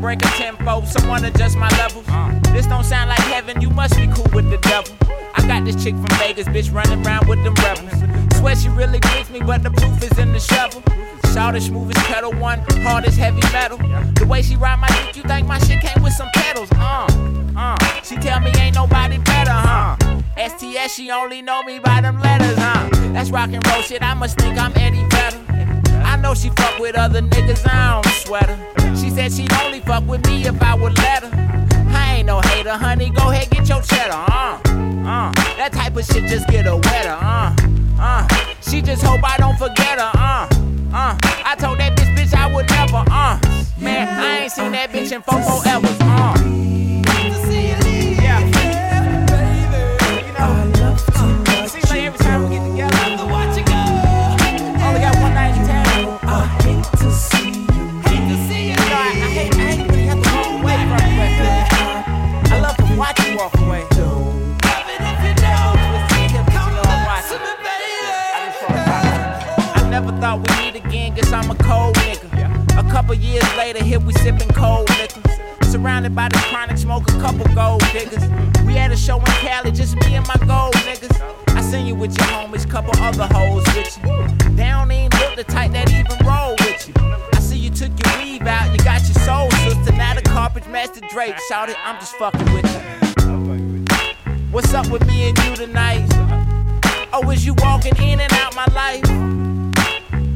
Break a tempo, someone adjust my levels. This don't sound like heaven, you must be cool with the devil. I got this chick from Vegas, bitch, running around with them rebels. Swear she really gets me, but the proof is in the shovel. Shout smooth as pedal one, hard as heavy metal. The way she ride my dick, you think my shit came with some pedals, uh, uh. She tell me ain't nobody better, huh? STS, she only know me by them letters, huh? That's rock and roll shit, I must think I'm Eddie Vedder. I know she fuck with other niggas, I don't sweat her. She said she'd only fuck with me if I would let her. I ain't no hater, honey, go ahead, get your cheddar, uh, uh. That type of shit just get her wetter, uh, uh. She just hope I don't forget her, uh, uh. I told that bitch, bitch, I would never, uh. Man, I ain't seen that bitch in four forever, couple years later, here we sipping cold liquor. Surrounded by the chronic smoke, a couple gold diggers. We had a show in Cali, just me and my gold niggas. I seen you with your homies, couple other hoes with you. They don't even look the type that even roll with you. I see you took your weave out, you got your soul sister. Now the carpet master Drake. Shout it, I'm just fucking with you. What's up with me and you tonight? Oh, is you walking in and out my life?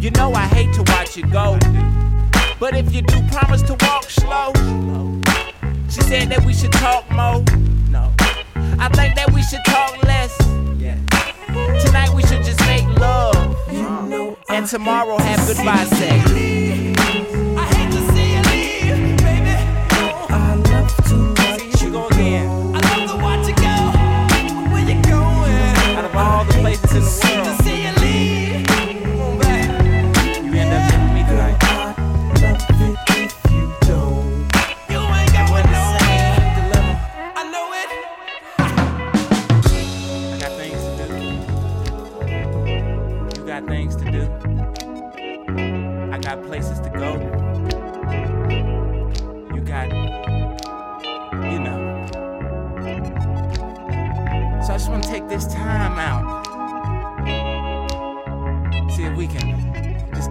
You know I hate to watch you go. But if you do promise to walk slow, she said that we should talk more. No. I think that we should talk less. Tonight we should just make love. And tomorrow have goodbye sex.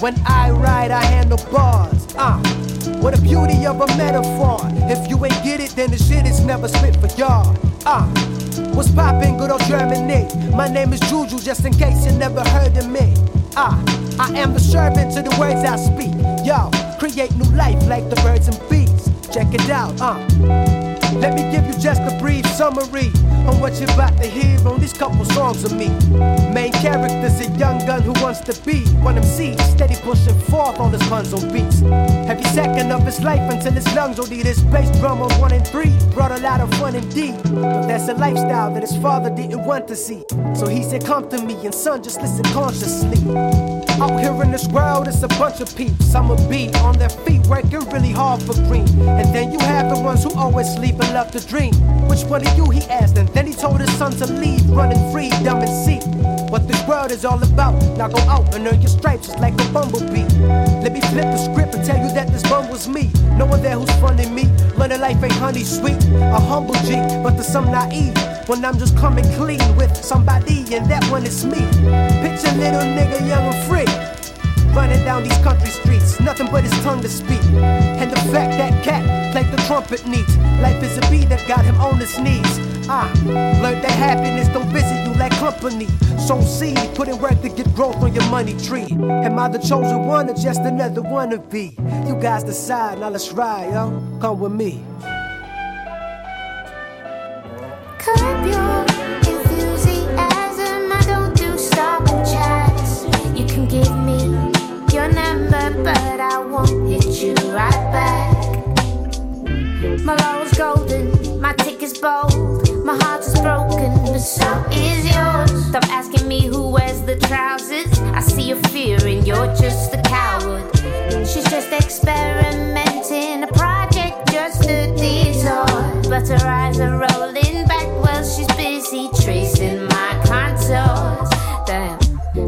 When I ride, I handle bars. Ah, what a beauty of a metaphor. If you ain't get it, then the shit is never spit for y'all. Ah, what's poppin', good old Germany? My name is Juju, just in case you never heard of me. Ah, I am the servant to the words I speak. Yo, create new life like the birds and bees. Check it out, ah. Uh until me give you just a brief summary on what you're about to hear on these couple songs of me. Main character's a young gun who wants to be one and three. Brought a lot of fun indeed. But that's a lifestyle that his father didn't want to see. So he said, Come to me, and son, just listen consciously. Out here in this world, it's a bunch of peeps. Some will be on their feet, working really hard for green. And then you have the ones who always sleep and love to dream. Which one of you, he asked, and then he told his son to leave, running free, dumb and see what this world is all about. Now go out and earn your stripes just like a bumblebee. Let me flip the script and tell you that this bum was me. No one there who's funding me. Learning life ain't honey sweet. A humble G, but there's some naive. When I'm just coming clean with somebody, and that one is me. Picture little nigga young and free. Running down these country streets, nothing but his tongue to speak. And the fact that cat played the trumpet neat. Life is a bee that got him on his knees. Ah, learned that happiness don't visit you like company. So seed, put in work to get growth on your money tree. Am I the chosen one or just another wannabe? You guys decide, now let's ride, yo. Come with me. Curb your enthusiasm. I don't do stop and chat. You can give me your number, but I won't hit you right back. My rose golden, my ticket's bold. My heart is broken, but so is yours. Stop asking me who wears the trousers. I see your fear, and you're just a coward. She's just experimenting, a project, just a detour. But her eyes are rolling back while she's busy tracing my contours. Damn,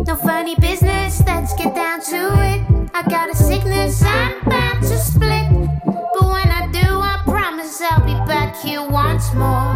no funny business, let's get down to it. I got a sickness, I'm about to split. But when I do, I promise I'll be back here once more.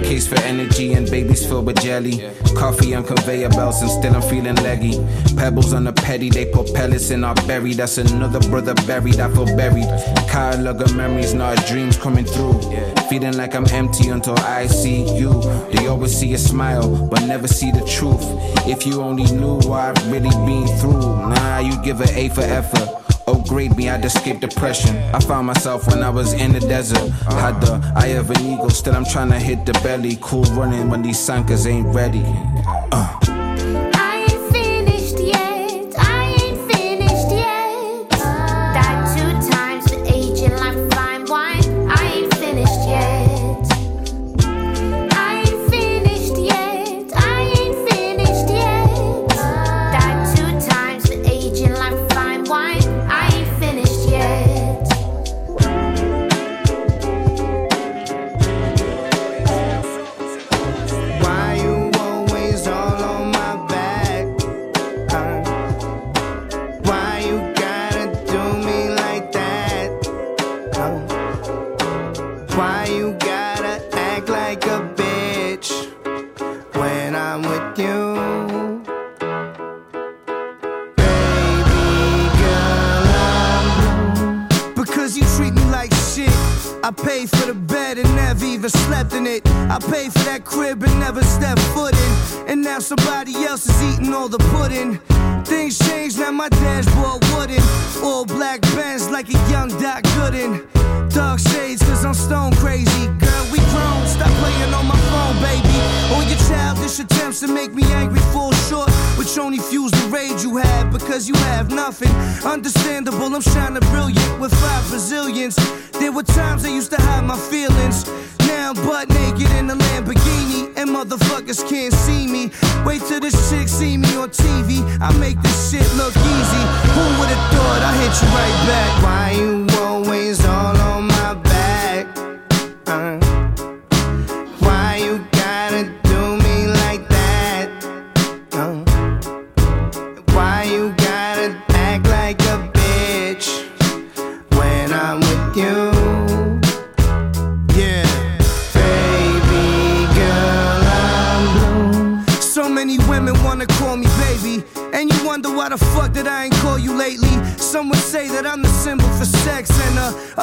Case for energy and babies filled with jelly. Coffee on conveyor belts and still I'm feeling leggy. Pebbles on the petty, they put pellets in our berry. That's another brother buried, I feel buried. Catalog of memories, not dreams coming through. Feeling like I'm empty until I see you. They always see a smile, but never see the truth. If you only knew what I've really been through, nah, you give an A for effort. Upgrade me, I'd escape depression. I found myself when I was in the desert. Had the eye of an eagle, still I'm trying to hit the belly. Cool running when these sankers ain't ready. Uh.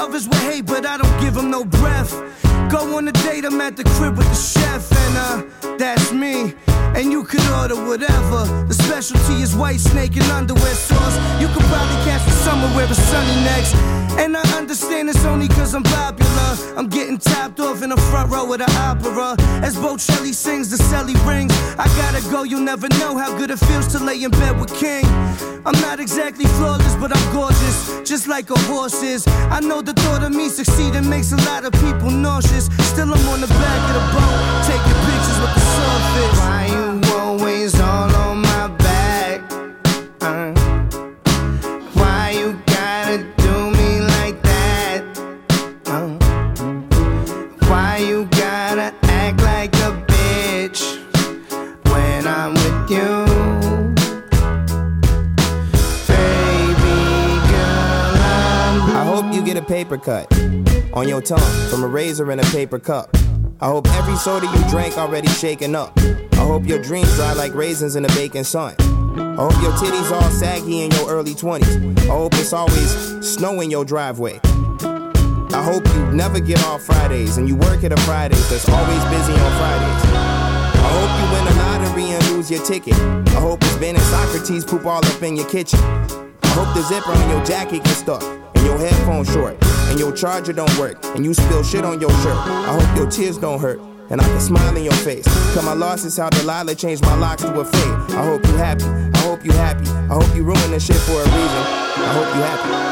Others would hate, but I don't give them no breath. Go on a date, I'm at the crib with the chef, and uh, that's me. And you could order whatever. The specialty is white snake and underwear sauce. You could probably catch me somewhere where it's sunny next. And I understand it's only cause I'm popular. I'm getting topped off in the front row of the opera. As Bocelli sings, the celly rings. I gotta go, you'll never know how good it feels to lay in bed with King. I'm not exactly flawless, but I'm gorgeous, just like a horse is. I know the thought of me succeeding makes a lot of people nauseous. Still, I'm on the back of the boat, taking pictures with the surface. Why you always all paper cut on your tongue from a razor in a paper cup. I hope every soda you drank already shaken up. I hope your dreams dry like raisins in the baking sun. I hope your titties all saggy in your early 20s. I hope it's always snow in your driveway. I hope you never get off Fridays and you work at a Fridays that's always busy on Fridays. I hope you win the lottery and lose your ticket. I hope it's Ben and Socrates poop all up in your kitchen. I hope the zipper on your jacket gets stuck, and your headphones short, and your charger don't work, and you spill shit on your shirt. I hope your tears don't hurt. And I can smile in your face. Cause my loss is how Delilah changed my locks to a fade. I hope you happy. I hope you happy. I hope you ruin this shit for a reason. I hope you happy.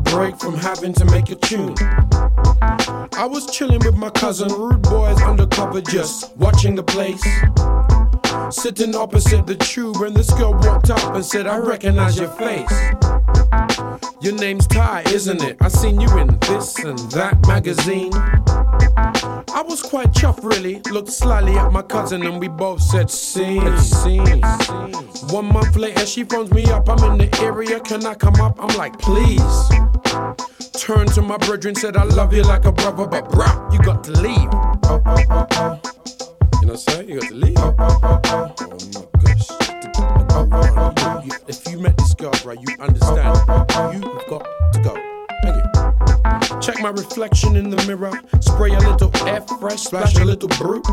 Break from having to make a tune. I was chilling with my cousin, rude boys undercover, just watching the place. Sitting opposite the tube, and this girl walked up and said, I recognize your face. Your name's Ty, isn't it? I seen you in this and that magazine. I was quite chuffed, really. Looked slyly at my cousin, and we both said, Scene, scene. One month later, she phones me up. I'm in the area, can I come up? I'm like, Please. Turned to my brother and said, I love you like a brother, but bruh, you got to leave. Oh, oh, oh, oh. You know what I'm saying? You got to leave. You- If you met this girl, right, you understand. You've got to go. Thank you. Check my reflection in the mirror. Spray a little air fresh, splash a little brute.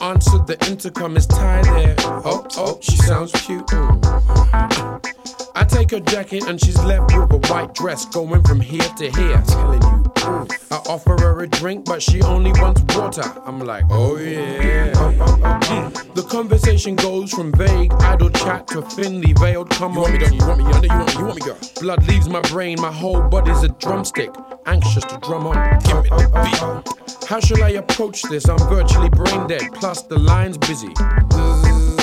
Answer the intercom, is Ty there? Oh, oh, she sounds cute. Mm. I take her jacket and she's left with a white dress going from here to here. Telling you, I offer her a drink, but she only wants water. I'm like, oh yeah. Mm. The conversation goes from vague, idle chat to thinly veiled. Come you on, want me, you want me, you want me, you want me, girl. Blood leaves my brain, my whole body's a drumstick, anxious to drum on. Give me the beat. How shall I approach this? I'm virtually brain dead, plus the line's busy.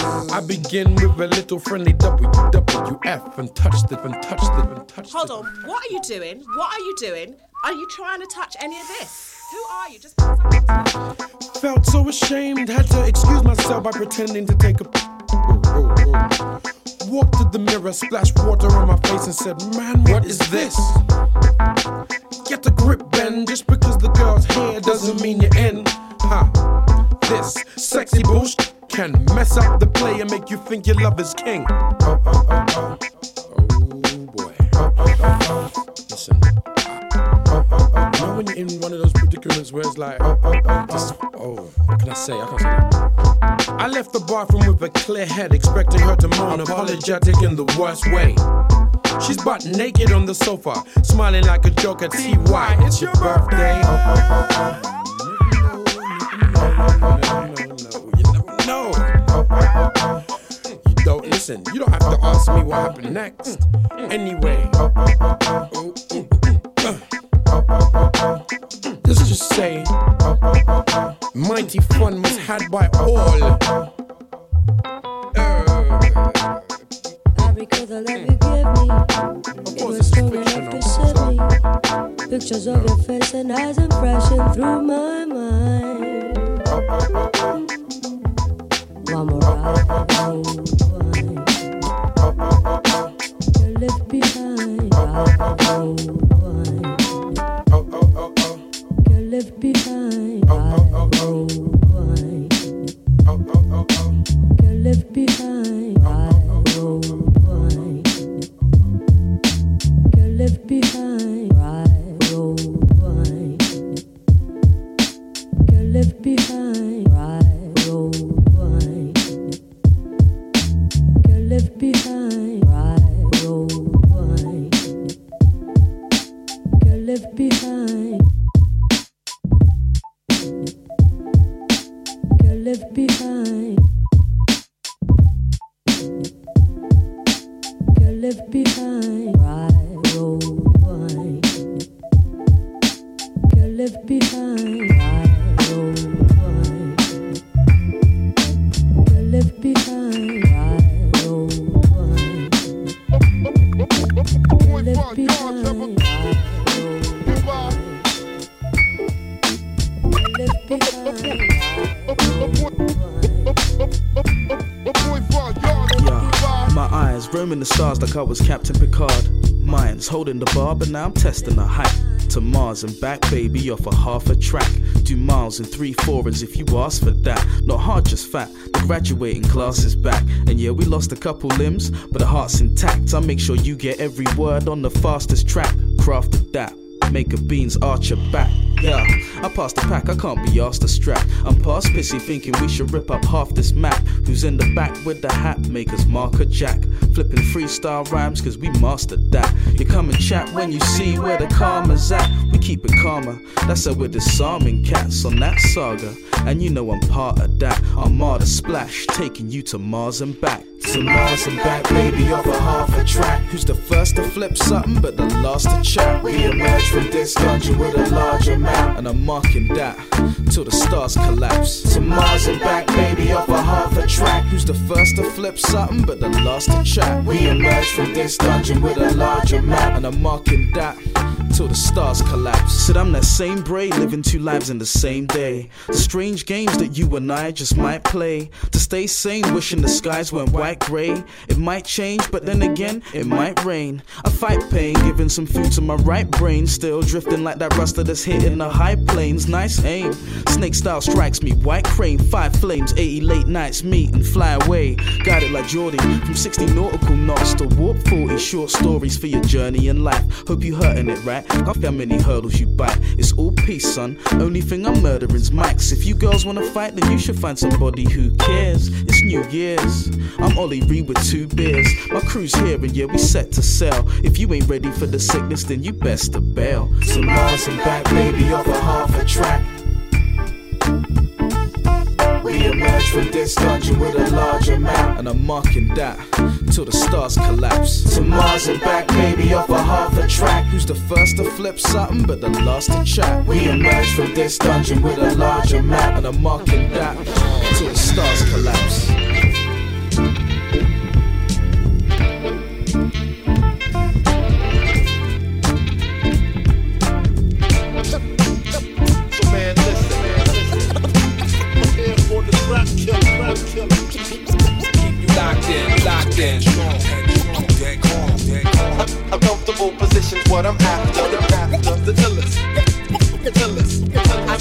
I begin with a little friendly WWF and touch the and touch the and touch Hold on, what are you doing? What are you doing? Are you trying to touch any of this? Who are you? Just felt so ashamed, had to excuse myself by pretending to take a. Oh, oh, oh. Walked to the mirror, splashed water on my face, and said, Man, what is this? Get a grip, Ben. Just because the girl's hair doesn't mean you're in. Ha. This sexy bullshit can mess up the play and make you think your love is king. Oh, oh, oh, oh. oh boy. Oh, oh, oh, oh. Listen. Oh, oh, oh. You know when you're in one of those predicaments where it's like, oh, oh, oh, just, oh, what can I say? I can't say that. I left the bathroom with a clear head, expecting her to moan, apologetic in the worst way. She's butt naked on the sofa, smiling like a joke at TY. It's your birthday. Oh, oh, oh, oh. No. You don't listen. You don't have to ask me what happened next. Anyway. Let's just say, mighty fun was had by all. I recall the love you gave me. It was strong enough to set me. Pictures of your face and eyes impression through my mind. One more round, You left behind, round, You left behind, round, You left behind, left behind. Get left behind. Holding the bar, but now I'm testing the height. To Mars and back, baby, off a half a track. Do miles in three foreigns if you ask for that. Not hard, just fat. The graduating class is back. And yeah, we lost a couple limbs, but the heart's intact. I make sure you get every word on the fastest track. Crafted that. Make a beans arch your back. Yeah, I passed the pack, I can't be asked to strap. I'm past pissy thinking we should rip up half this map. Who's in the back with the hat? Makers marker jack. Flipping freestyle rhymes cause we mastered that. You come and chat when you see where the karma's at. We keep it calmer. That's how we're disarming cats on that saga. And you know I'm part of that. I'm Martyr Splash, taking you to Mars and back. To Mars and back, baby, over half a track. Who's the first to flip something, but the last to chat? We emerge from this dungeon with a larger map. And I'm marking that till the stars collapse. To Mars and back, baby, over half a track. Who's the first to flip something, but the last to chat? We emerge from this dungeon with a larger map. And I'm marking that till the stars collapse. Said I'm that same Bray, living two lives in the same day. The strange games that you and I just might play. To stay sane, wishing the skies went white gray. It might change, but then again, it might rain. I fight pain, giving some food to my right brain. Still drifting like that ruster that's hitting the high plains. Nice aim. Snake style strikes me, white crane, five flames, 80 late nights meet and fly away. It like Geordie, from 60 nautical knots to warp 40 short stories for your journey in life. Hope you hurting it, right? Fight. Got how many hurdles you bite. It's all peace, son. Only thing I'm murdering's mics. If you girls wanna fight, then you should find somebody who cares. It's New Year's. I'm Ollie Reed with two beers. My crew's here and yeah, we set to sell. If you ain't ready for the sickness, then you best to bail. To Mars and back, off a half a track. We emerge from this dungeon with a large amount. And I'm marking that till the stars collapse. To Mars and back, maybe off a half a track. Who's the first to flip something, but the last to chat? We emerge from this dungeon with a larger map. And I'm marking that till the stars collapse. What I'm after. The after the illest, the illest. I,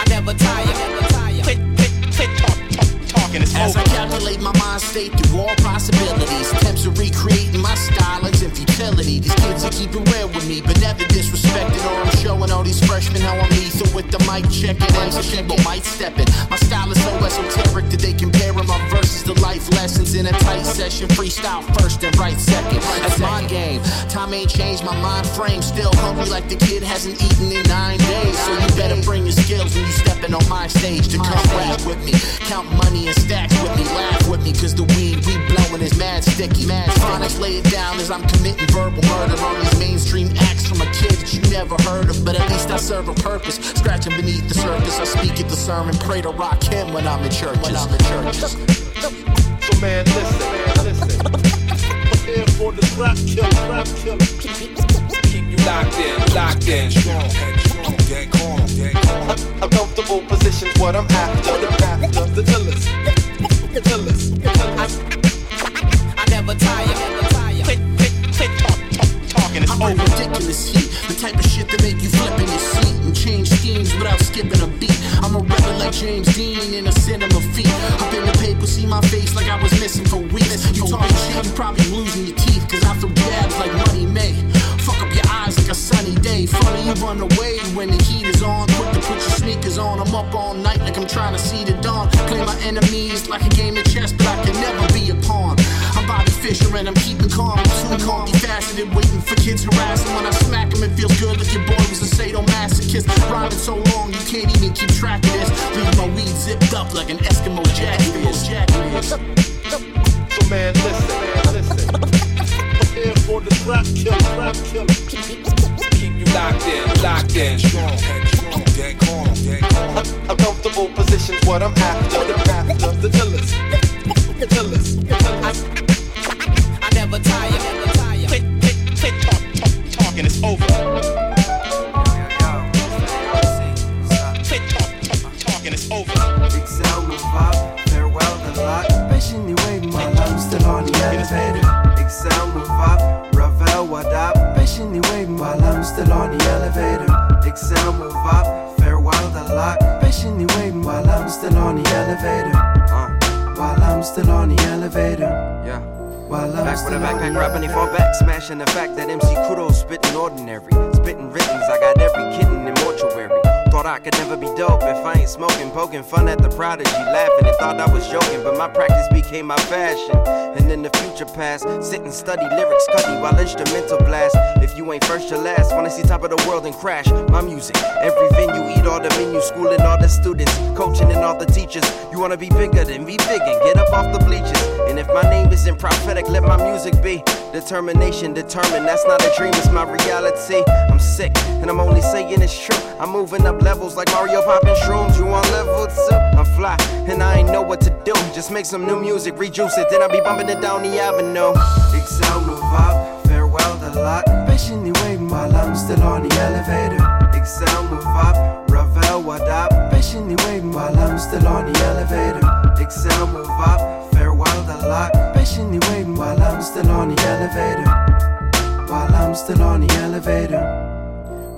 I never tire, never tire. Quit, quit, quit talk, talk, talking. It's As over. I calculate my mind state through all possibilities, attempts of recreating my style futility. These kids are keeping real with me, but never disrespected. Or I'm showing all these freshmen how I'm lethal with the mic checking. MC people might step it. My style is so esoteric that they compare my verses to life lessons in a tight session. Freestyle first and right second. That's my game. Time ain't changed my mind frame. Still hungry like the kid hasn't eaten in nine days. So you better bring your skills when you stepping on my stage to come rap with me. Count money and stacks with me. Laugh with me, cause the weed we blowing is mad sticky. Mad phonics lay it down as I'm committing verbal murder on these mainstream acts from a kid that you never heard of. But at least I serve a purpose. Scratching beneath the surface. I speak at the sermon. Pray to rock him when I'm in churches. When I'm in churches. So man, listen, man, listen. Prepare for the trap kill, trap kill. Keep you locked in, locked in. Strong, strong, gang, gang, gang, gang. Uncomfortable positions, what I'm after. The after the illest, over. ridiculous heat, the type of shit that make you flip in your seat and change schemes without skipping a beat. I'm a rebel like James Dean in a cinema feat. Up in the paper, see my face like I was missing for weeks. You talking shit, you probably losing your teeth, cause I throw jabs like money May. Fuck up your eyes like a sunny day. Funny, you run away when the heat is on. Quick to put your sneakers on. I'm up all night like I'm trying to see the dawn. Play my enemies like a game of chess, but I can never be a pawn. I'm and I'm keeping calm. Too calm, faceted, waiting for kids harassing. When I smack 'em, it feels good like your boy was a sadomasochist. Rhyming so long, you can't even keep track of this. Leave my weed zipped up like an Eskimo jacket is. Jacket. So man, listen, man, listen. Prepare for the trap kill, trap kill. Keep you locked in, locked in. Uncomfortable positions, what I'm after. The after the illest, the illest. Still on the elevator. Excel, move up, farewell, the lot. Patiently waiting while I'm still on the elevator. Uh, while I'm still on the elevator. Yeah. While I'm Back still with a backpack the rapping for back, smashing the fact that MC Kudo spitting ordinary. Spitting rhythms, I got every kitten in mortuary. Thought I could never be dope if I ain't smoking, poking fun at the prodigy, laughing and thought I was joking. But my practice became my fashion. And in the future past, sit and study lyrics, cutty while instrumental blast. If you ain't first, you're last. Wanna see top of the world and crash my music. Every venue, eat all the menu, schooling all the students, coaching and all the teachers. You wanna be bigger, than me, big and get up off the bleachers. And if my name isn't prophetic, let my music be. Determination, determined, that's not a dream, it's my reality. I'm sick, and I'm only saying it's true. I'm moving up levels like Mario popping shrooms. You on level two? I'm fly, and I ain't know what to do. Just make some new music, rejuice it, then I'll be bumping it down the avenue. Excel, move up, farewell, the lot. Patiently waiting while I'm still on the elevator. Excel, move up, Ravel, what up? Patiently waiting while I'm still on the elevator. Excel, move up, Patiently waiting while I'm still on the elevator. While I'm still on the elevator.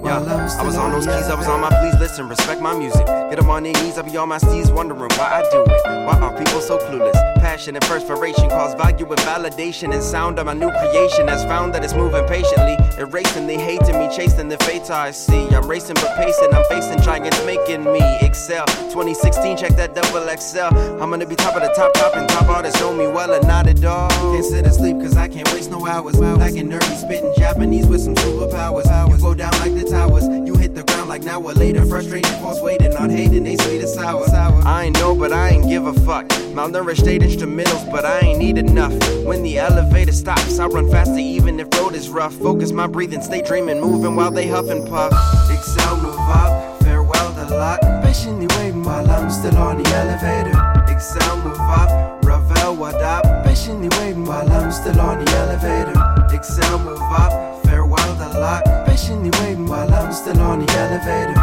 Yeah, I was on those keys, I was on my please listen, respect my music. Get them on their knees, I be on my steez, wondering why I do it. Why are people so clueless? Passion and perspiration cause value and validation and sound of my new creation has found that it's moving patiently. Erasing, they hating me, chasing the fate I see. I'm racing but pacing, I'm facing giants making me excel. 2016, check that double XL. I'm gonna be top of the top, top and top artists know me well and not at all. Can't sit and sleep cause I can't waste no hours. Black and nerdy, spitting Japanese with some superpowers. You go down like the towers. You hit the ground like now or later. Frustrated, false waiting, not hating, they sweet and sour. I ain't know, but I ain't give a fuck. Malnourished eight instrumentals, but I ain't need enough. When the elevator stops, I run faster even if road is rough. Focus my breathing, stay dreaming, moving while they huff and puff. Excel, move up, farewell the lot. Patiently waiting while I'm still on the elevator. Excel, move up, Ravel, what up? Patiently waiting while I'm still on the elevator. Excel, move up, farewell the lot. Patiently waiting while I'm still on the elevator.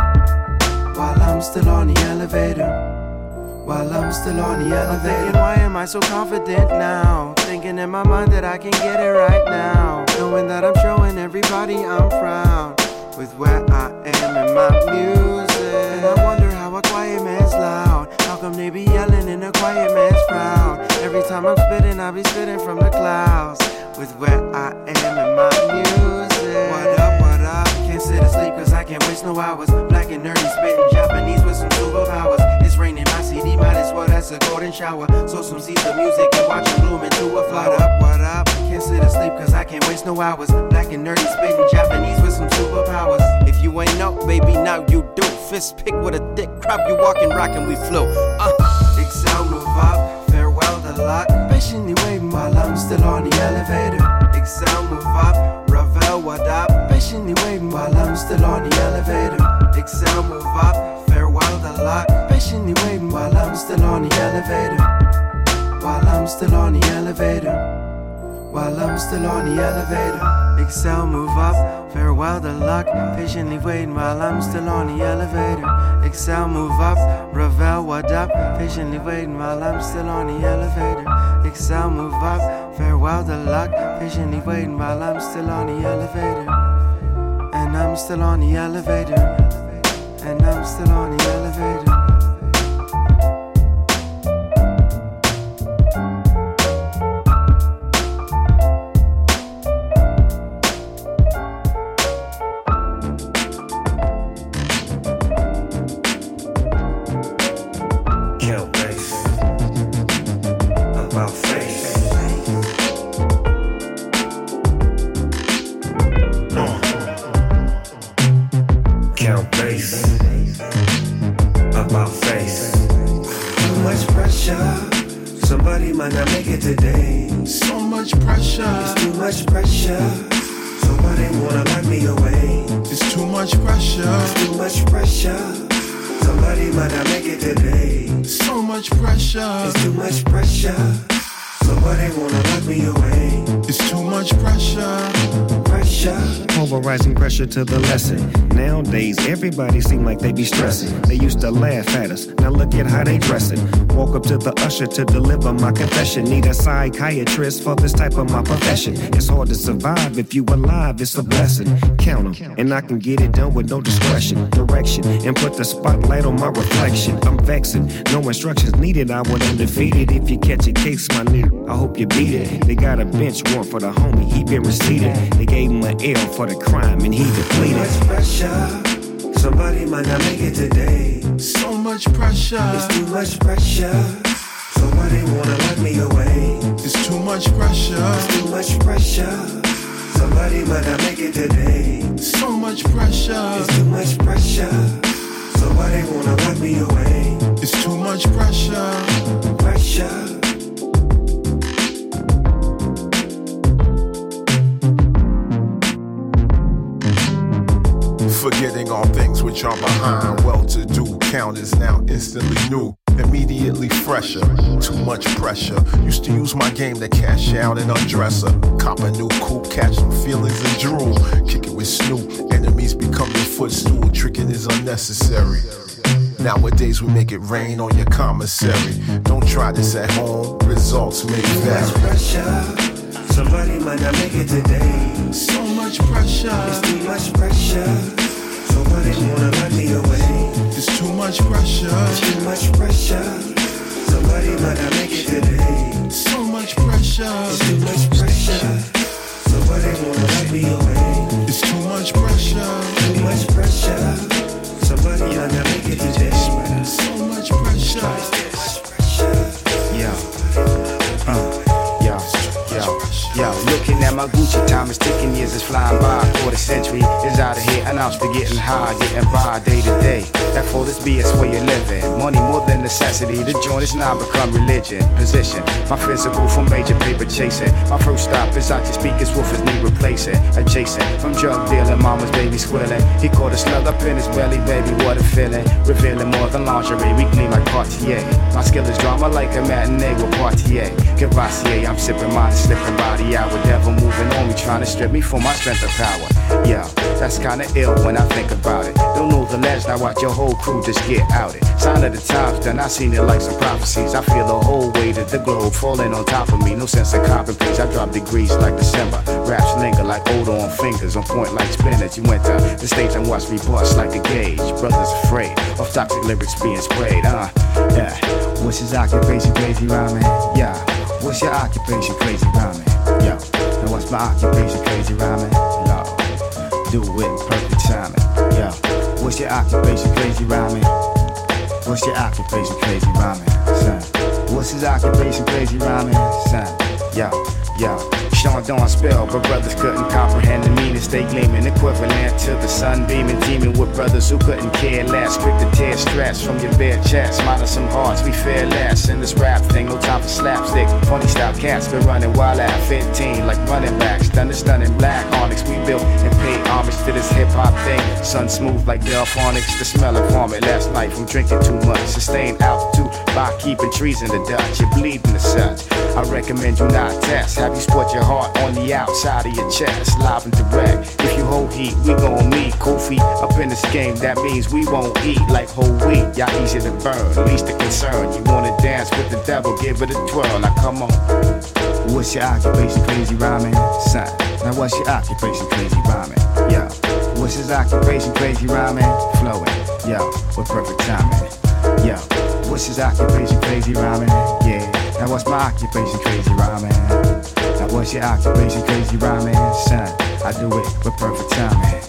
While I'm still on the elevator. While I'm still on the elevator. Why am I so confident now? Thinking in my mind that I can get it right now. Knowing that I'm showing everybody I'm proud with where I am in my music. And I wonder how a quiet man's loud. How come they be yelling in a quiet man's proud? Every time I'm spitting, I be spitting from the clouds with where I am no hours. Black and nerdy, spitting Japanese with some superpowers. It's raining, my CD might as well that's a golden shower. So some seeds of music and watch it bloom into a flower. Up, what up? Can't sit and sleep cause I can't waste no hours. Black and nerdy, spitting Japanese with some superpowers. If you ain't know, baby, now you do. Fist pick with a thick crop, you walking, rockin', we flow. Uh. Excel, move up, farewell the lot. Patiently waiting while I'm still on the elevator. Excel, move up, Ravel, what? Patiently waiting while I'm still on the elevator. Excel, move up, farewell the lot. Patiently waiting while I'm still on the elevator. While I'm still on the elevator. While I'm still on the elevator. Excel, move up, farewell the luck. Patiently waiting while I'm still on the elevator. Excel, move up, Ravel, what up? Patiently waiting while I'm still on the elevator. Excel, move up, farewell the luck. Patiently waiting while I'm still on the elevator. And I'm still on the elevator. And I'm still on the elevator. To the lesson. Nowadays, everybody seem like they be stressing. Up to the usher to deliver my confession. Need a psychiatrist for this type of my profession. It's hard to survive if you alive. It's a blessing. Count Count 'em, and I can get it done with no discretion, direction, and put the spotlight on my reflection. I'm vexing. No instructions needed. I went undefeated. If you catch a case, my nigga, I hope you beat it. They got a bench warrant for the homie. He been receipted. They gave him an L for the crime, and he depleted. much pressure. Somebody might not make it today. So much pressure. It's too much pressure. Somebody wanna lock me away. It's too much pressure. It's too much pressure. Somebody might not make it today. So much pressure. It's too much pressure. Somebody wanna lock me away. It's too much pressure. Pressure. Forgetting all things which are behind. Well to do count is now instantly new. Immediately fresher, too much pressure. Used to use my game to cash out and undress her. Cop a new coupe, catch some feelings and drool. Kick it with Snoop, enemies become your footstool. Tricking is unnecessary. Nowadays we make it rain on your commissary. Don't try this at home, results may vary. Too much pressure. Somebody might not make it today. So much pressure. It's too much pressure. Nobody wanna let me away. It's too much pressure. Too much pressure. Somebody might not make it today. So much pressure. It's too much pressure. Somebody wanna let me away. It's too much pressure. Too much pressure. Somebody might not make it today. So much pressure. Yo, looking at my Gucci time is ticking, years is flying by. Quarter century is out of here, and I'm still getting high, getting by day to day. That for this BS where you're living. Money more than necessity. The joint is now become religion. Position, my physical from major paper chasing. My first stop is out your speakers, woofers need replacing. Adjacent from drug dealing, mama's baby squilling. He caught a slug up in his belly, baby, what a feeling. Revealing more than lingerie, we clean like Cartier. My skill is drama like a matinee with Cartier. Courvoisier, I'm sipping mine, slipping body out with devil moving on me, trying to strip me for my strength of power. Yeah, that's kinda ill when I think about it. Don't know the legend, I watch your whole crew just get outed. Sign of the times, done, I seen it like some prophecies. I feel the whole weight of the globe falling on top of me. No sense of coping, please. I drop degrees like December. Raps linger like odor on fingers, on point like spinach. You went to the stage and watched me bust like a gauge. Brothers afraid of toxic lyrics being sprayed, uh. Yeah. What's his occupation, crazy rhyming? Yeah. What's your occupation, crazy rhyming? Yo. And what's my occupation, crazy rhyming? No. Do it perfect timing. Yo. What's your occupation, crazy rhyming? What's your occupation, crazy rhyming? Son. What's his occupation, crazy rhyming? Son. Yo, yo. Sean don't spell, but brothers couldn't comprehend the meaning. Stay gleaming, equivalent to the sun beaming, teaming with brothers who couldn't care less. Quick to tear straps from your bare chest. Smiling some hearts, we fear less. In this rap thing, no time for slapstick. Funny style cats been running wild at 15, like running backs. The stunning black onyx. We built and paid homage to this hip hop thing. Sun smooth like Delfonics. The smell of vomit last night from drinking too much. Sustained altitude by keeping trees in the Dutch. You're bleeding as such. I recommend you not test. Have you sport your heart on the outside of your chest? Live and direct. If you hold heat, we gon' meet. Kofi up in this game, that means we won't eat like whole wheat. Y'all easy to burn, least the concern. You wanna dance with the devil, give it a twirl. Now come on. What's your occupation, crazy rhyming? Son, now what's your occupation, crazy rhyming? Yo, what's his occupation, crazy rhyming? Flowing, yo, with perfect timing. Yo, what's his occupation, crazy rhyming? Yeah, now what's my occupation, crazy rhyming? What's your occupation, crazy rhyming? Son, I do it with perfect timing.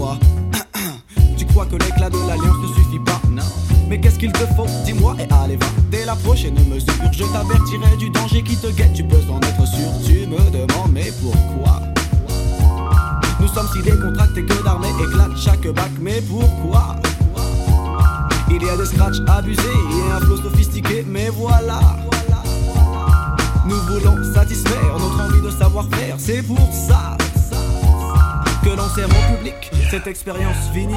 tu crois que l'éclat de l'alliance ne suffit pas? Non. Mais qu'est-ce qu'il te faut? Dis-moi et allez va. Dès la prochaine mesure, je t'avertirai du danger qui te guette. Tu peux en être sûr. Tu me demandes mais pourquoi? Nous sommes si décontractés que d'armée éclate chaque bac. Mais pourquoi? Il y a des scratchs abusés et un flow sophistiqué, mais voilà. Nous voulons satisfaire notre envie de savoir-faire, c'est pour ça que l'on sert au public cette expérience vinyle.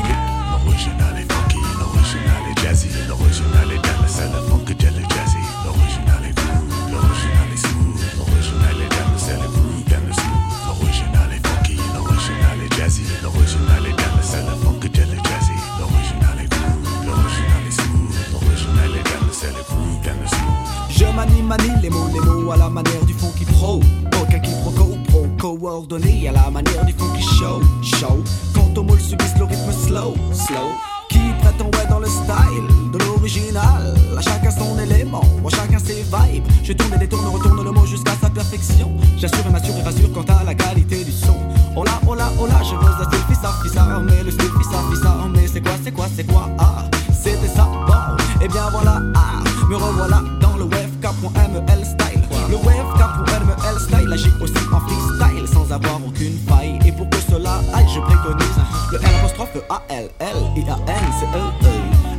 L'original est funky, l'original est jazzy, l'original est funk jazzy. L'original est cool, l'original est smooth, l'original est groove smooth. L'original est funky, l'original est jazzy, l'original est dans c'est le funk de le jazzy. L'original est cool, l'original est smooth, l'original est groove. Je manie, manie les mots, les mots à la manière du funky pro. Aucun quiproquo, pro, coordonné à la manière du funky show. Show, quant aux mots subissent le rythme slow, slow. Qui prétend ouais dans le style de l'original? À chacun son élément, à chacun ses vibes. Je tourne et détourne, retourne le mot jusqu'à sa perfection. J'assure et m'assure et rassure quant à la qualité du son. Oh là, oh là, oh là, je veux un style fissa, fissa, mais le style fissa, fissa, mais c'est quoi, c'est quoi, c'est quoi, ah, c'était ça, bon, et bien voilà, ah, me revoilà dans le webk.ml style. Le webk.ml style agit aussi en freestyle sans avoir aucune faille. Et pour que cela aille, je préconise le L apostrophe A L L I A N C E E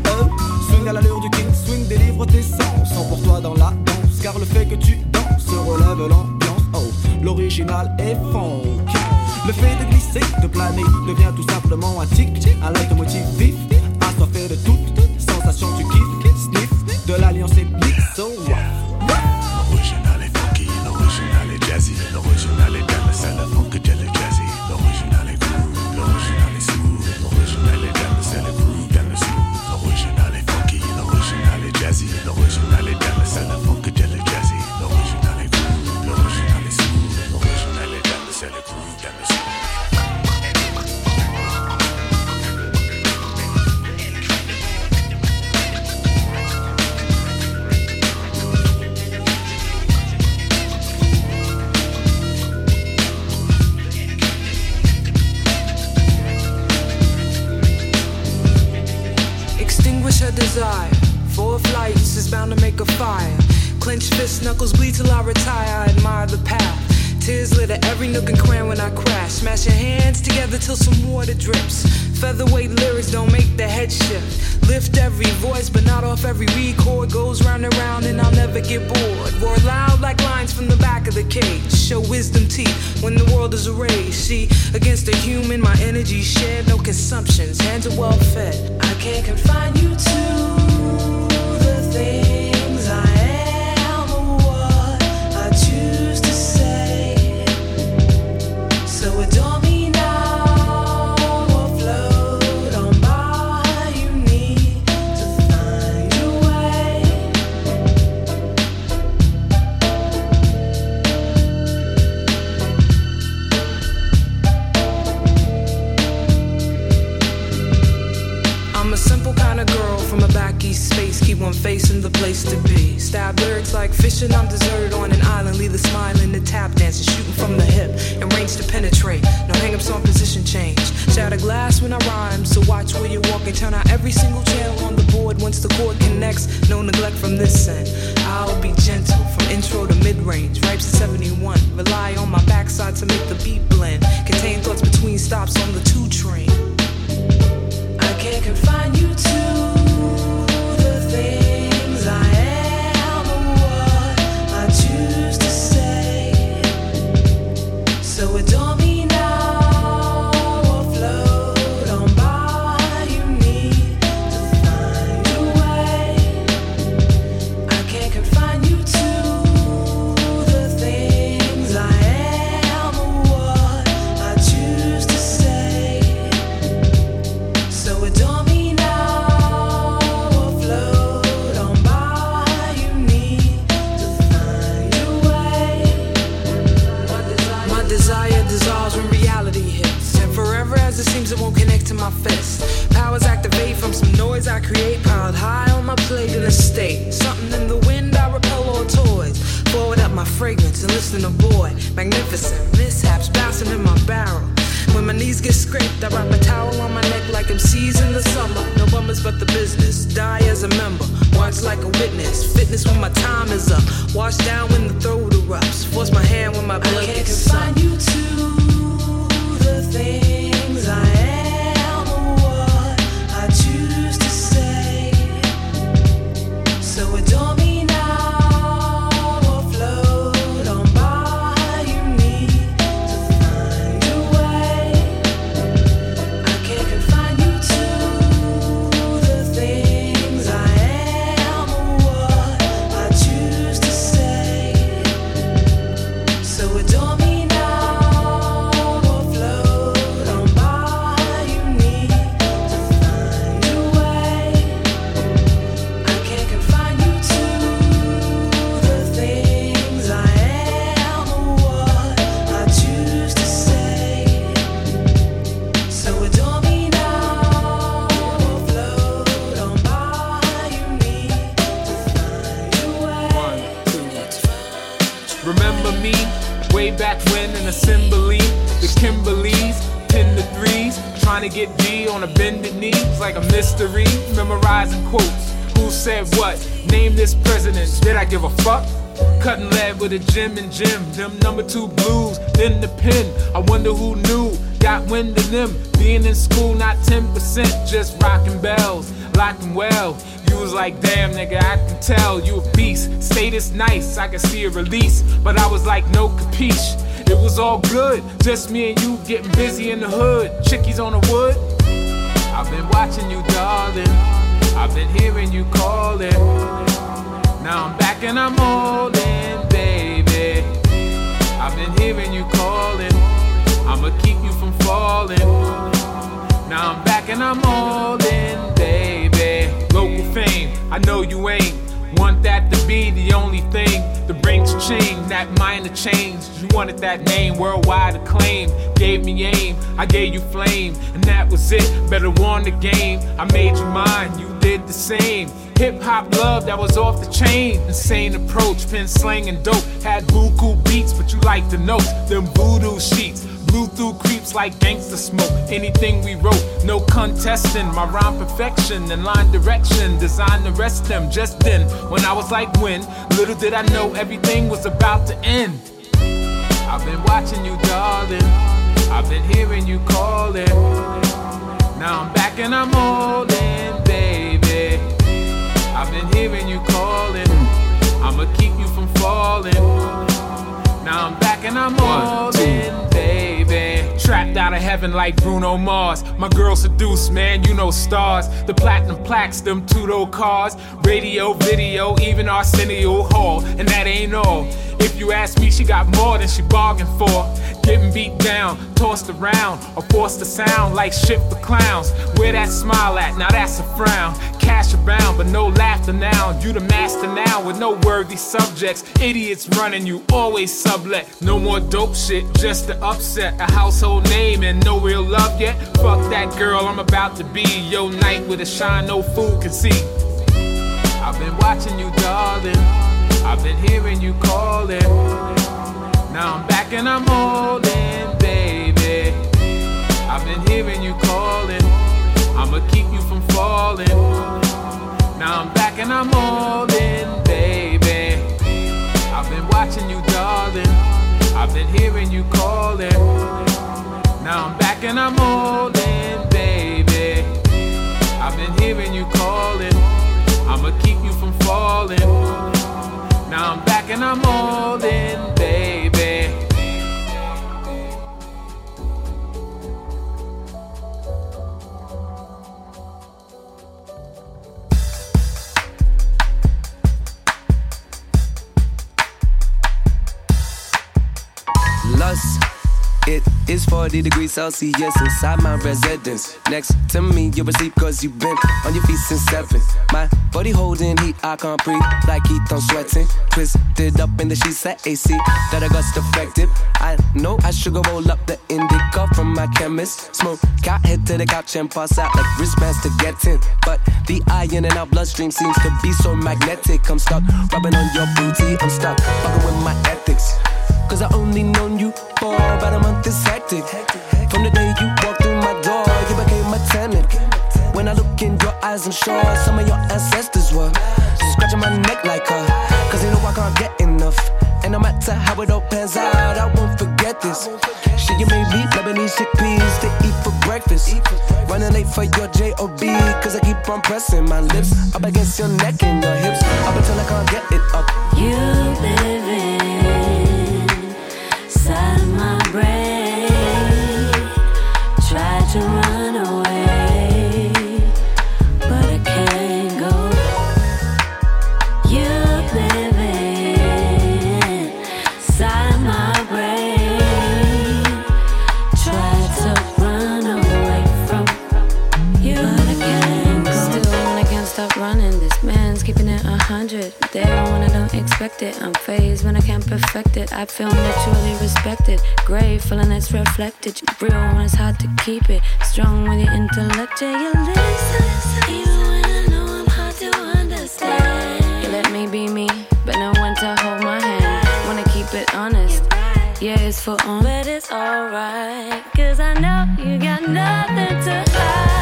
E. Swing à l'allure du king, swing délivre tes sens. Pour toi dans la danse, car le fait que tu danses relève l'ambiance. Oh, l'original est funk. Le fait de glisser, de planer, devient tout simplement un tic, un leitmotiv vif, assoiffé de toute sensation du kiff, sniff, de l'alliance et blitz, so Shatter glass when I rhyme. So watch where you're walking. Turn out every single channel on the board once the chord connects. No neglect from this end. I'll be gentle from intro to mid range. Ripes to 71. Rely on my backside to make the beat blend. Contain thoughts between stops on the two train. I can't confine you to the things I am noise I create, piled high on my plate in a state. Something in the wind, I repel all toys. Forward up my fragrance and listen to boy. Magnificent mishaps bouncing in my barrel. When my knees get scraped, I wrap a towel on my neck like MCs in the summer. No bummers but the business. Die as a member. Watch like a witness. Fitness when my time is up. Wash down when the throat erupts. Force my hand when my blood I can't confine you to the things I am with a Jim and Jim. Them number two blues, then the pen. I wonder who knew. Got wind of them. Being in school, not 10%, just rocking bells, locking well. You was like, damn nigga, I can tell you a beast. Status nice, I can see a release. But I was like, no capiche. It was all good, just me and you getting busy in the hood. Chickies on the wood. I've been watching you, darling. I've been hearing you calling. Now I'm back and I'm all in. I've been hearing you calling. I'ma keep you from falling. Now I'm back and I'm all in, baby. Local fame, I know you ain't. Want that to be the only thing that brings change, that minor change. You wanted that name, worldwide acclaim. Gave me aim, I gave you flame, and that was it. Better warn the game. I made you mine, you did the same. Hip hop love that was off the chain. Insane approach, pen slang and dope. Had buku beats, but you like the notes. Them voodoo sheets. Blew through creeps like gangster smoke. Anything we wrote, no contesting. My rhyme perfection and line direction. Designed to rest them just then. When I was like, when? Little did I know everything was about to end. I've been watching you, darling. I've been hearing you calling. Now I'm back and I'm baby. I've been hearing you calling. I'ma keep you from falling. Now I'm back and I'm all. Trapped out of heaven like Bruno Mars. My girl seduced, man, you know stars. The platinum plaques, them two-door cars. Radio, video, even Arsenio Hall. And that ain't all. If you ask me, she got more than she bargained for. Getting beat down, tossed around, or forced to sound like shit for clowns. Where that smile at? Now that's a frown. Cash around, but no laughter now. You the master now with no worthy subjects. Idiots running you, always sublet. No more dope shit, just to upset a household name and no real love yet. Fuck that girl, I'm about to be your knight with a shine no fool can see. I've been watching you, darling. I've been hearing you calling. Now I'm back and I'm all in, baby. I've been hearing you calling. I'ma keep you from falling. Now I'm back and I'm all in, baby. I've been watching you, darling. I've been hearing you calling. Now I'm back and I'm all in, baby. I've been hearing you calling. I'ma keep you from falling. Now I'm back and I'm all in, baby. Lust, it is 40 degrees Celsius inside my residence. Next to me, you're asleep cause you've been on your feet since seven. My body holding heat, I can't breathe like heat, I'm sweating. Twisted up in the sheets at AC, that I got defective. I know I should go roll up the indica from my chemist. Smoke got hit to the couch and pass out like wristbands to get in. But the iron in our bloodstream seems to be so magnetic. I'm stuck rubbing on your booty, I'm stuck fucking with my ethics. Cause I only known you for about a month, it's hectic. From the day you walked through my door, you became my tenant. When I look in your eyes, I'm sure some of your ancestors were scratching my neck like her. Cause they know I can't get enough. And no matter how it all pans out, I won't forget this. Shit, you made me Lebanese chickpeas to eat for breakfast. Running late for your job, cause I keep on pressing my lips up against your neck and your hips. Up until I can't get it up. You live a hundred. There when I don't expect it. I'm phased when I can't perfect it. I feel mutually respected. Grateful and it's reflected. Real when it's hard to keep it. Strong with your intellect. Yeah, you listen. Even when I know I'm hard to understand. You let me be me, but know when to hold my hand. Wanna keep it honest. Yeah, it's for on, but it's alright. Cause I know you got nothing to hide.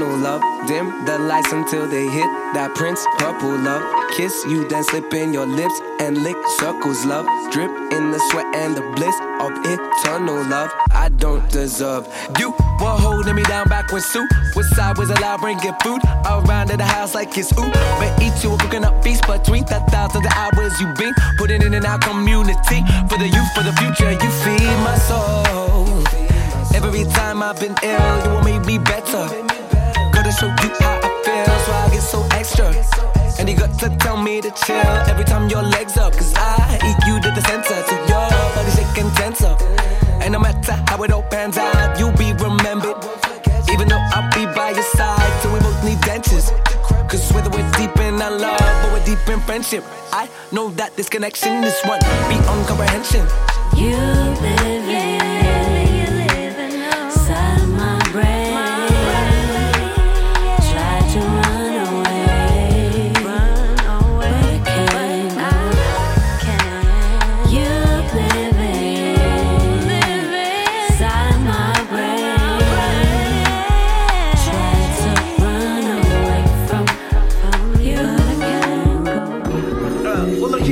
Internal love. Dim the lights until they hit that Prince purple love. Kiss you, then slip in your lips and lick circles, love. Drip in the sweat and the bliss of eternal love. I don't deserve you. Were holding me down back when Sue was allowed, bringing food around to the house like it's ooh. But eat you a cooking up feast between the thousands of hours you been putting in and out community for the youth, for the future. You feed my soul. Every time I've been ill, you want me better. Show you how I feel, so I get so extra. And you got to tell me to chill every time your legs up. Cause I eat you to the center, so your body shaking tenser. And no matter how it all pans out, you'll be remembered. Even though I'll be by your side, till we both need dentures. Cause whether we're deep in our love or we're deep in friendship, I know that this connection is one beyond comprehension. You live inside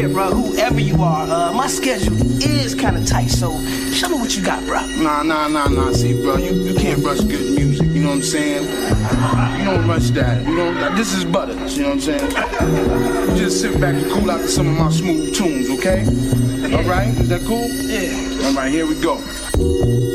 here, bro. Whoever you are, uh, my schedule is kind of tight, so show me what you got, bro. Nah, nah, nah, nah. See, bro, you, you can't rush good music. You know what I'm saying? You don't rush that. You know, this is butter. You know what I'm saying? You just sit back and cool out to some of my smooth tunes, okay? All right? Is that cool? Yeah. All right, here we go.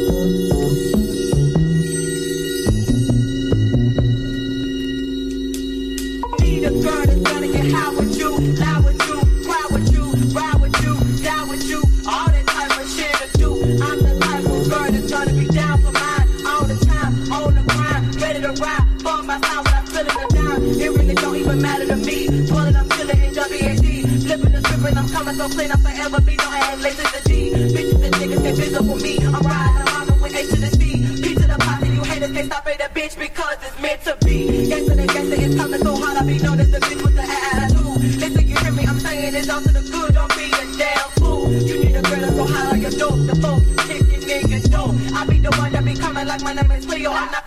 Forever be no ass lazy to G. Bitches and niggas visit for me. I'm riding, mobbing with A to the C. P to the posse, you haters can't stop at the bitch because it's meant to be. The gangsta, it's coming so hard. I'll be known as the bitch with the attitude. Listen, you hear me? I'm saying it's all to the good. Don't be a damn fool. You need a girl that's so hot on your door. The folks kicking niggas door. I be the one that be coming like my name is Cleo. I'm knocking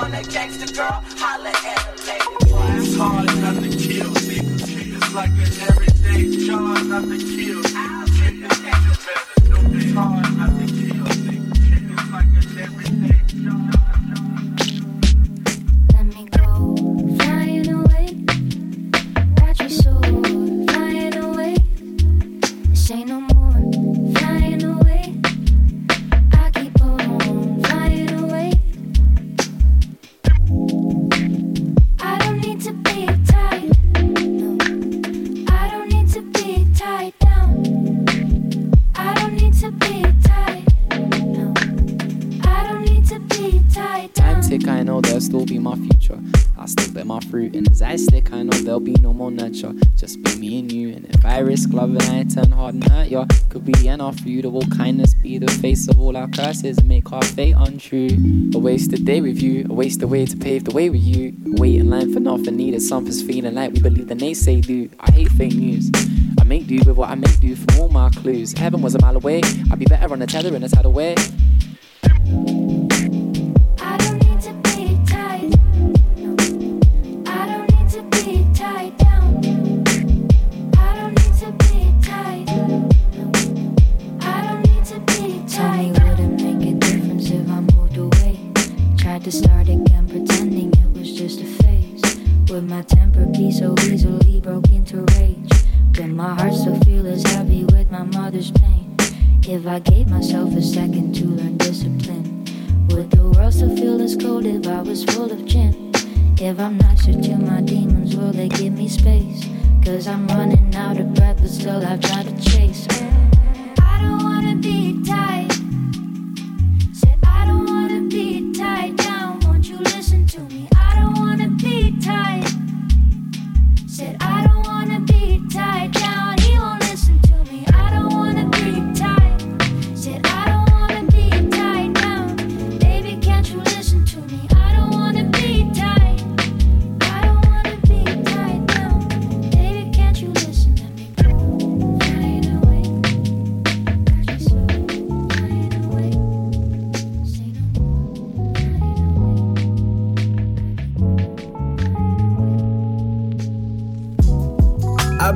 want a gangster girl, holla at there'll be no more nurture. Just be me and you, and if I risk loving, I turn hard and hurt ya. Could be the end of you, will kindness be the face of all our curses and make our fate untrue. A wasted day with you, a wasted way to pave the way with you. Wait in line for nothing, needed something's feeling like we believe the naysay do. I hate fake news. I make do with what I make do from all my clues. Heaven was a mile away, I'd be better on a tether in a tidal way.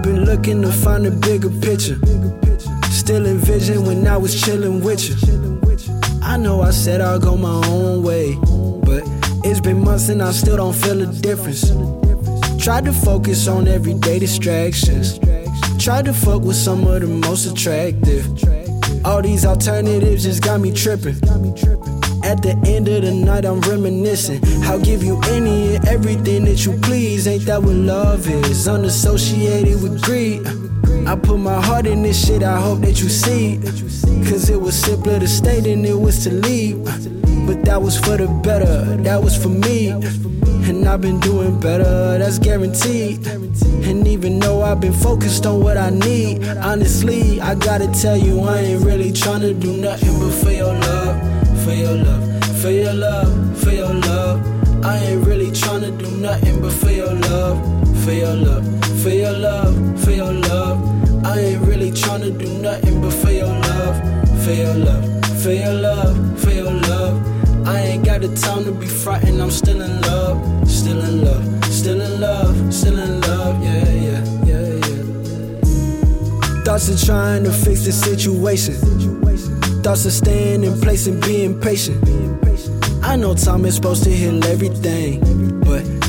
Been looking to find a bigger picture. Still envision when I was chilling with you. I know I said I'll go my own way, but it's been months and I still don't feel a difference. Tried to focus on everyday distractions. Tried to fuck with some of the most attractive. All these alternatives just got me tripping. At the end of the night, I'm reminiscing. I'll give you any and everything that you please. Ain't that what love is? Unassociated with greed. I put my heart in this shit, I hope that you see. Cause it was simpler to stay than it was to leave. But that was for the better, that was for me. And I've been doing better, that's guaranteed. And even though I've been focused on what I need, honestly, I gotta tell you, I ain't really tryna do nothing but for your love, for your love, for your love, for your love. I ain't really tryna do nothing but for your love, for your love, for your love, for your love. I ain't really tryna do nothing but for your love, for your love, for your love, for your love. I ain't got the time to be frightened, I'm still in love, still in love, still in love, still in love, yeah, yeah, yeah, yeah. Thoughts of trying to fix the situation, thoughts of staying in place and being patient. I know time is supposed to heal everything,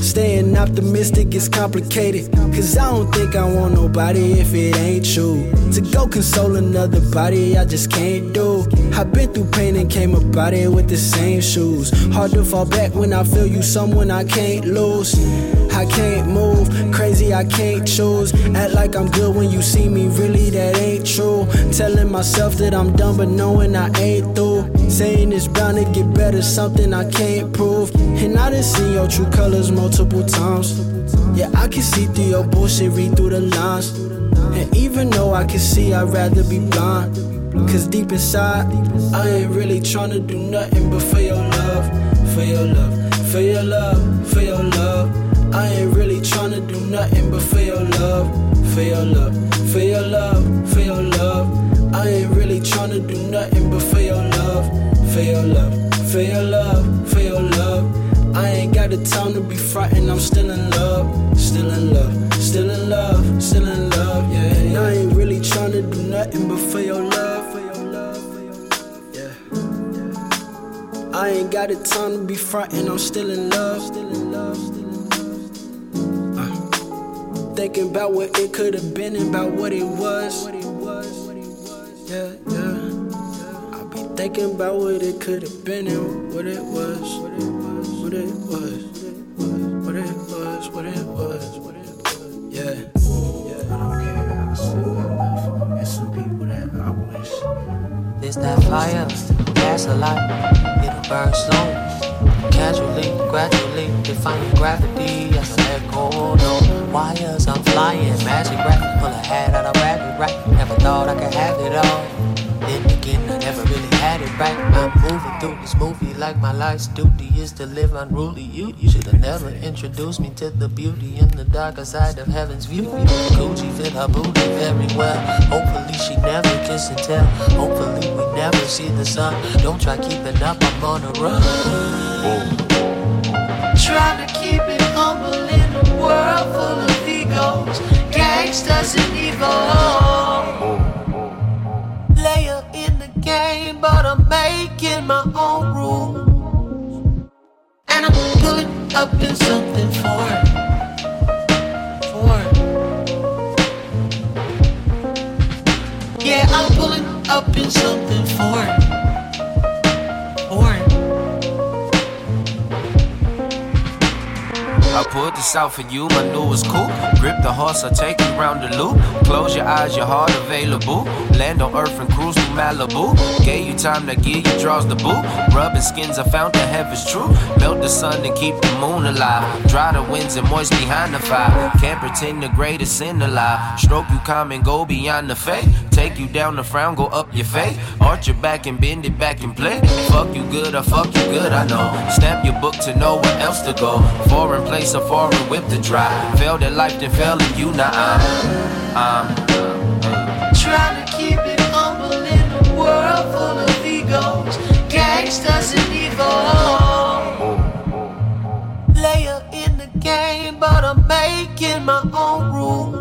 staying optimistic is complicated. Cause I don't think I want nobody if it ain't true. To go console another body, I just can't do. I've been through pain and came about it with the same shoes. Hard to fall back when I feel you someone I can't lose. I can't move, crazy, I can't choose. Act like I'm good when you see me, really, that ain't true. Telling myself that I'm done, but knowing I ain't through. Saying it's bound to get better, something I can't prove. And I done seen your true colors multiple times. Yeah, I can see through your bullshit, read through the lines. And even though I can see, I'd rather be blind. Cause deep inside, I ain't really tryna do nothing but for your love, for your love, for your love, for your love. I ain't really tryna do nothing but for your love, for your love, for your love, for your love. I ain't really tryna do nothing but for your love, for your love, for your love, for your love. I ain't got the time to be frightened, I'm still in love, still in love, still in love, still in love, yeah. And I ain't really trying to do nothing but for your love. Yeah. I ain't got the time to be frightened, I'm still in love. still in Uh, thinking about what it could have been and about what it was. Yeah, yeah. Thinking about what it could have been and what it was. What it was, what it was, what it was, what it was, what it was. Yeah. It's that fire, gas a lot, it'll burn slow. Casually, gradually, defying gravity as let go. No wires, I'm flying, magic rap, pull a hat out of rabbit right. Never thought I could have it all. Then again, I never really had it right. I'm moving through this movie like my life's duty is to live unruly. You, you should have never introduced me to the beauty in the darker side of heaven's view. Gucci fit her booty very well. Hopefully she never kiss and tell. Hopefully we never see the sun. Don't try keeping up, I'm on a run. Trying to keep it humble in a world full of egos, gangsters and evil. Making my own rules. And I'm pulling up in something for it. For it. Yeah, I'm pulling up in something for it. I pulled this out for you, my newest coupe. Grip the horse, I take you round the loop. Close your eyes, your heart available. Land on earth and cruise through Malibu. Gave you time to gear you draws the boot. Rubbing skins, I found the heaven's true. Melt the sun and keep the moon alive. Dry the winds and moist behind the fire. Can't pretend the greatest sin alive. Stroke you calm and go beyond the fate. Take you down the frown, go up your fate. Arch your back and bend it back and play. Fuck you good, I fuck you good, I know. Stamp your book to know where else to go. Foreign place, a foreign whip to try. Failed at life, then fell in you, now I'm. I'm. Trying to keep it humble in a world full of egos, gangsters and evil. Player in the game, but I'm making my own rules.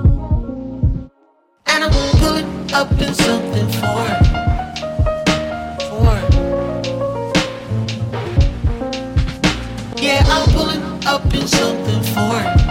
And I'm pulling up in something for it. For it. Yeah, I'm pulling up in something for it.